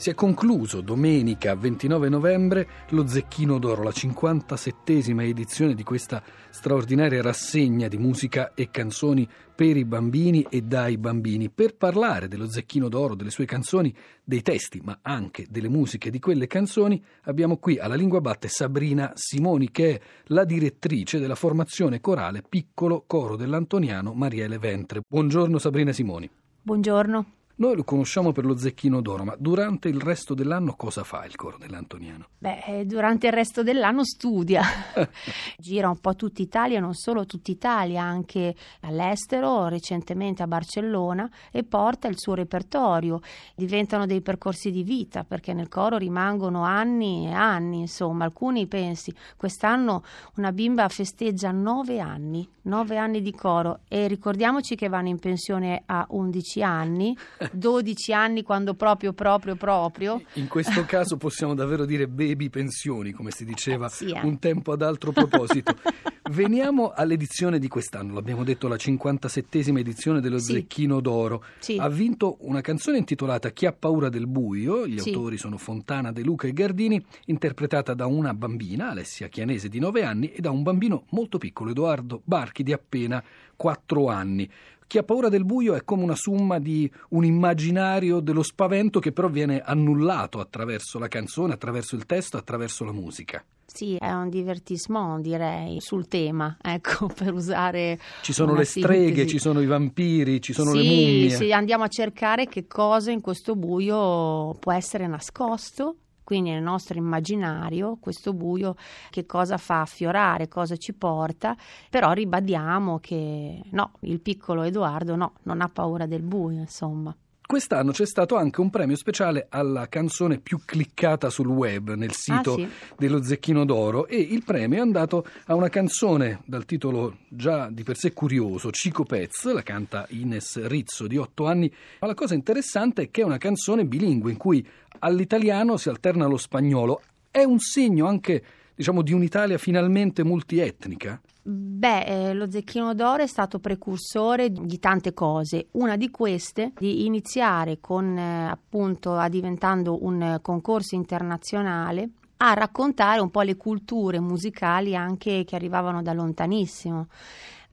Si è concluso domenica 29 novembre lo Zecchino d'Oro, la 57esima edizione di questa straordinaria rassegna di musica e canzoni per i bambini e dai bambini. Per parlare dello Zecchino d'Oro, delle sue canzoni, dei testi, ma anche delle musiche di quelle canzoni, abbiamo qui alla Lingua Batte Sabrina Simoni, che è la direttrice della formazione corale Piccolo Coro dell'Antoniano Mariele Ventre. Buongiorno Sabrina Simoni. Buongiorno. Noi lo conosciamo per lo zecchino d'oro, ma durante il resto dell'anno cosa fa il coro dell'Antoniano? Beh, eh, durante il resto dell'anno studia, gira un po' tutta Italia, non solo tutta Italia, anche all'estero, recentemente a Barcellona, e porta il suo repertorio. Diventano dei percorsi di vita, perché nel coro rimangono anni e anni, insomma, alcuni pensi, quest'anno una bimba festeggia nove anni, nove anni di coro, e ricordiamoci che vanno in pensione a 11 anni. 12 anni quando proprio, proprio, proprio. In questo caso possiamo davvero dire baby pensioni, come si diceva eh, sì, eh. un tempo ad altro proposito. Veniamo all'edizione di quest'anno, l'abbiamo detto la 57esima edizione dello sì. Zecchino d'Oro. Sì. Ha vinto una canzone intitolata Chi ha paura del buio, gli sì. autori sono Fontana, De Luca e Gardini, interpretata da una bambina, Alessia Chianese di 9 anni, e da un bambino molto piccolo, Edoardo Barchi di appena 4 anni. Chi ha paura del buio è come una summa di un immaginario dello spavento che però viene annullato attraverso la canzone, attraverso il testo, attraverso la musica. Sì, è un divertissement direi sul tema, ecco, per usare Ci sono le streghe, sintesi. ci sono i vampiri, ci sono sì, le mummie. Sì, andiamo a cercare che cosa in questo buio può essere nascosto quindi nel nostro immaginario questo buio che cosa fa affiorare, cosa ci porta, però ribadiamo che no, il piccolo Edoardo no, non ha paura del buio, insomma. Quest'anno c'è stato anche un premio speciale alla canzone più cliccata sul web nel sito ah, sì. dello Zecchino d'Oro e il premio è andato a una canzone dal titolo già di per sé curioso, Cico Pez, la canta Ines Rizzo di 8 anni, ma la cosa interessante è che è una canzone bilingue in cui all'italiano si alterna lo spagnolo. È un segno anche diciamo, di un'Italia finalmente multietnica? Beh, eh, lo Zecchino d'Oro è stato precursore di tante cose. Una di queste, di iniziare con eh, appunto diventando un concorso internazionale a raccontare un po' le culture musicali anche che arrivavano da lontanissimo.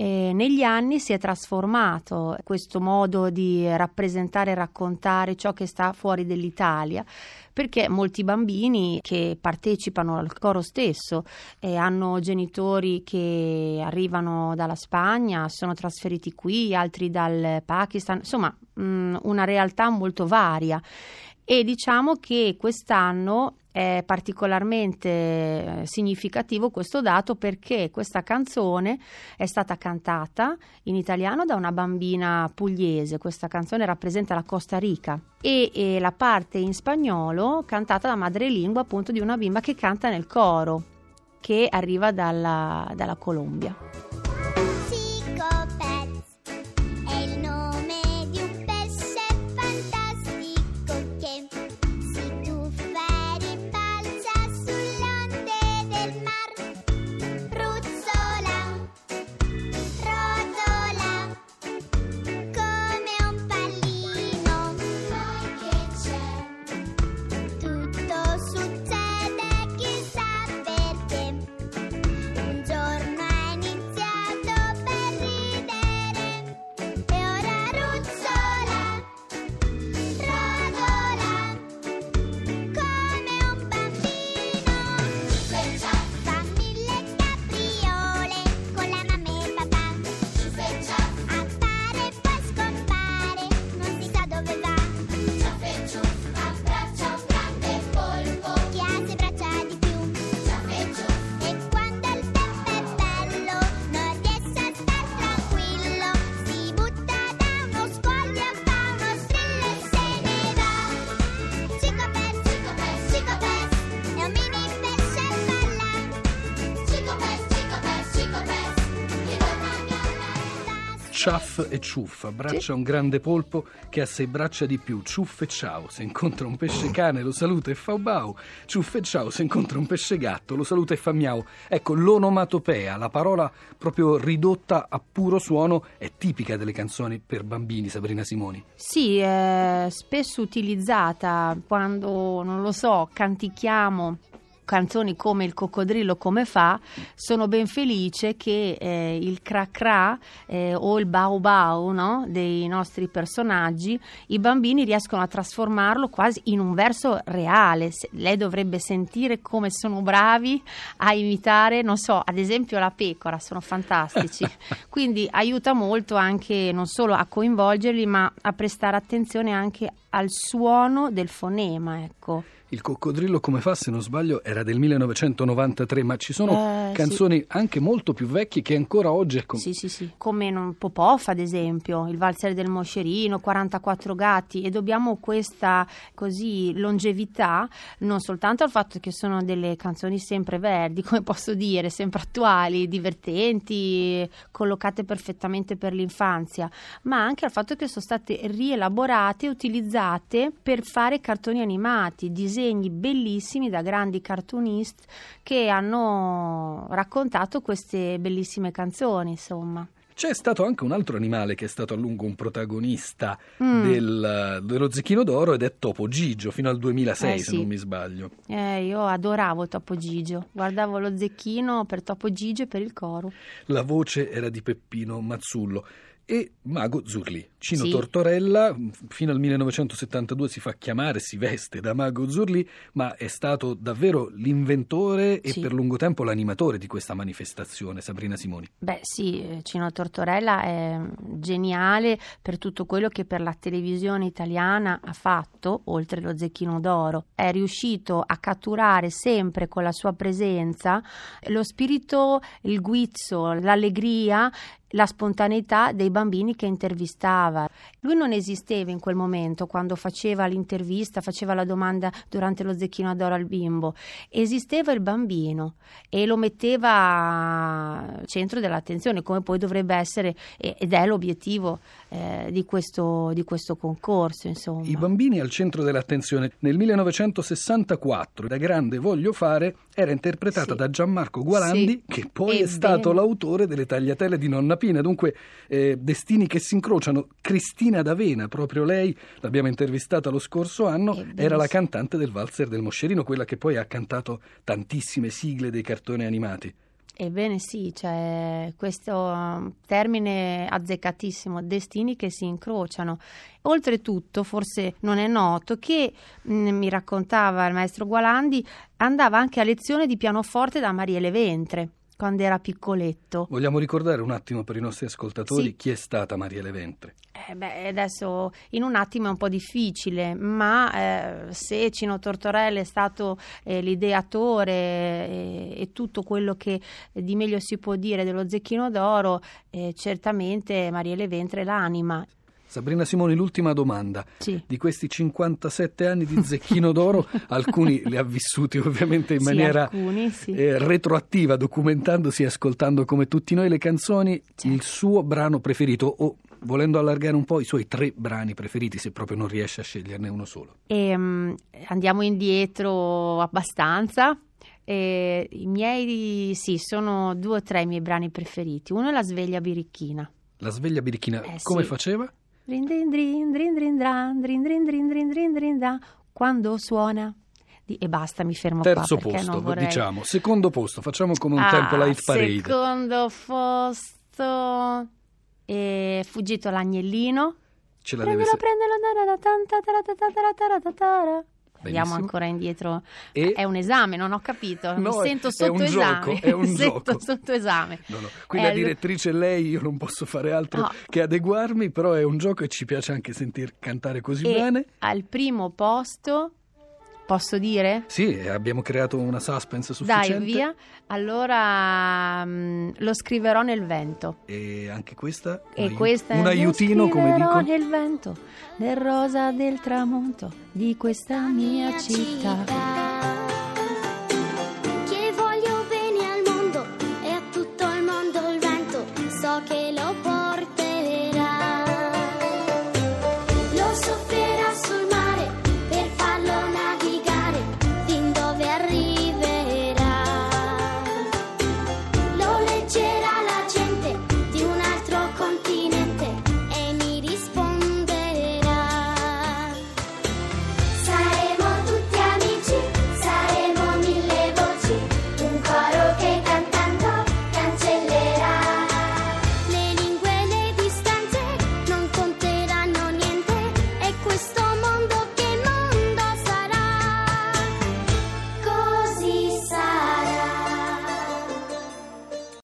E negli anni si è trasformato questo modo di rappresentare e raccontare ciò che sta fuori dell'Italia perché molti bambini che partecipano al coro stesso e hanno genitori che arrivano dalla Spagna, sono trasferiti qui, altri dal Pakistan, insomma mh, una realtà molto varia e diciamo che quest'anno è particolarmente eh, significativo questo dato perché questa canzone è stata cantata in italiano da una bambina pugliese, questa canzone rappresenta la Costa Rica e, e la parte in spagnolo cantata da madrelingua appunto di una bimba che canta nel coro che arriva dalla, dalla Colombia. Ciaff e Ciuff, abbraccia sì. un grande polpo che ha sei braccia di più. Ciuff e ciao, se incontra un pesce cane lo saluta e fa bau. Ciuff e ciao, se incontra un pesce gatto lo saluta e fa miau. Ecco, l'onomatopea, la parola proprio ridotta a puro suono, è tipica delle canzoni per bambini, Sabrina Simoni. Sì, è spesso utilizzata quando, non lo so, cantichiamo canzoni come Il coccodrillo come fa, sono ben felice che eh, il cra cra eh, o il bau bau no? dei nostri personaggi, i bambini riescono a trasformarlo quasi in un verso reale. Se, lei dovrebbe sentire come sono bravi a imitare, non so, ad esempio la pecora, sono fantastici. Quindi aiuta molto anche non solo a coinvolgerli, ma a prestare attenzione anche al suono del fonema, ecco. Il coccodrillo come fa, se non sbaglio, era del 1993, ma ci sono eh, canzoni sì. anche molto più vecchie che ancora oggi... Com- sì, sì, sì, come non, Popov ad esempio, il valzer del moscerino, 44 gatti e dobbiamo questa così longevità non soltanto al fatto che sono delle canzoni sempre verdi, come posso dire, sempre attuali, divertenti, collocate perfettamente per l'infanzia, ma anche al fatto che sono state rielaborate e utilizzate per fare cartoni animati, disegni disegni bellissimi da grandi cartoonist che hanno raccontato queste bellissime canzoni, insomma. C'è stato anche un altro animale che è stato a lungo un protagonista mm. del, dello Zecchino d'Oro ed è Topo Gigio, fino al 2006 eh, se sì. non mi sbaglio. Eh, io adoravo Topo Gigio, guardavo lo Zecchino per Topo Gigio e per il coro. La voce era di Peppino Mazzullo e Mago Zurli. Cino sì. Tortorella fino al 1972 si fa chiamare, si veste da Mago Zurli, ma è stato davvero l'inventore e sì. per lungo tempo l'animatore di questa manifestazione, Sabrina Simoni. Beh sì, Cino Tortorella è geniale per tutto quello che per la televisione italiana ha fatto, oltre lo Zecchino d'Oro. È riuscito a catturare sempre con la sua presenza lo spirito, il guizzo, l'allegria la spontaneità dei bambini che intervistava. Lui non esisteva in quel momento quando faceva l'intervista, faceva la domanda durante lo zecchino d'oro al bimbo. Esisteva il bambino e lo metteva al centro dell'attenzione, come poi dovrebbe essere ed è l'obiettivo eh, di, questo, di, questo, concorso. Insomma. I bambini al centro dell'attenzione. Nel 1964, da grande voglio fare, era interpretata sì. da Gianmarco Gualandi, sì. che poi è, è stato l'autore delle tagliatelle di Nonna Pina. Dunque, eh, destini che si incrociano. Cristina D'Avena, proprio lei, l'abbiamo intervistata lo scorso anno, era la cantante del valzer del Moscerino, quella che poi ha cantato tantissime sigle dei cartoni animati. Ebbene sì, cioè, questo um, termine azzeccatissimo, destini che si incrociano. Oltretutto, forse non è noto che mh, mm, mi raccontava il maestro Gualandi, andava anche a lezione di pianoforte da Mariele Ventre quando era piccoletto. Vogliamo ricordare un attimo per i nostri ascoltatori sì. chi è stata Mariele Ventre? Eh beh, adesso in un attimo è un po' difficile, ma eh, se Cino Tortorella è stato eh, l'ideatore eh, e tutto quello che di meglio si può dire dello Zecchino d'Oro, eh, certamente Mariele Ventre è l'anima. Sabrina Simoni, l'ultima domanda. Sì. Di questi 57 anni di Zecchino d'Oro, alcuni li ha vissuti ovviamente in maniera alcuni, sì. eh, retroattiva, documentandosi e ascoltando come tutti noi le canzoni, certo. il suo brano preferito o volendo allargare un po' i suoi tre brani preferiti, se proprio non riesce a sceglierne uno solo. E, um, andiamo indietro abbastanza. E I miei, sì, sono due o tre i miei brani preferiti. Uno è La sveglia birichina. La sveglia birichina, eh, come sì. faceva? Quando suona. E basta, mi fermo Terzo qua. Terzo posto, vorrei... diciamo. Secondo posto, facciamo come un ah, tempo la hit parade. Secondo posto, e fuggito l'agnellino. Ce la prendelo, deve... Andiamo ancora indietro. E... È un esame, non ho capito. No, Mi sento sotto esame. Gioco, è un sento gioco. sotto esame. No, no. Qui è la direttrice è lei, io non posso fare altro no. che adeguarmi, però è un gioco e ci piace anche sentir cantare così e bene. Al primo posto Posso dire? Sì, abbiamo creato una suspense sufficiente. Dai, via. Allora um, lo scriverò nel vento. E anche questa? E questa un è aiutino, lo come dico. nel vento, nel rosa del tramonto di questa mia, mia città. città. Che voglio bene al mondo e a tutto il mondo il vento. So che lo posso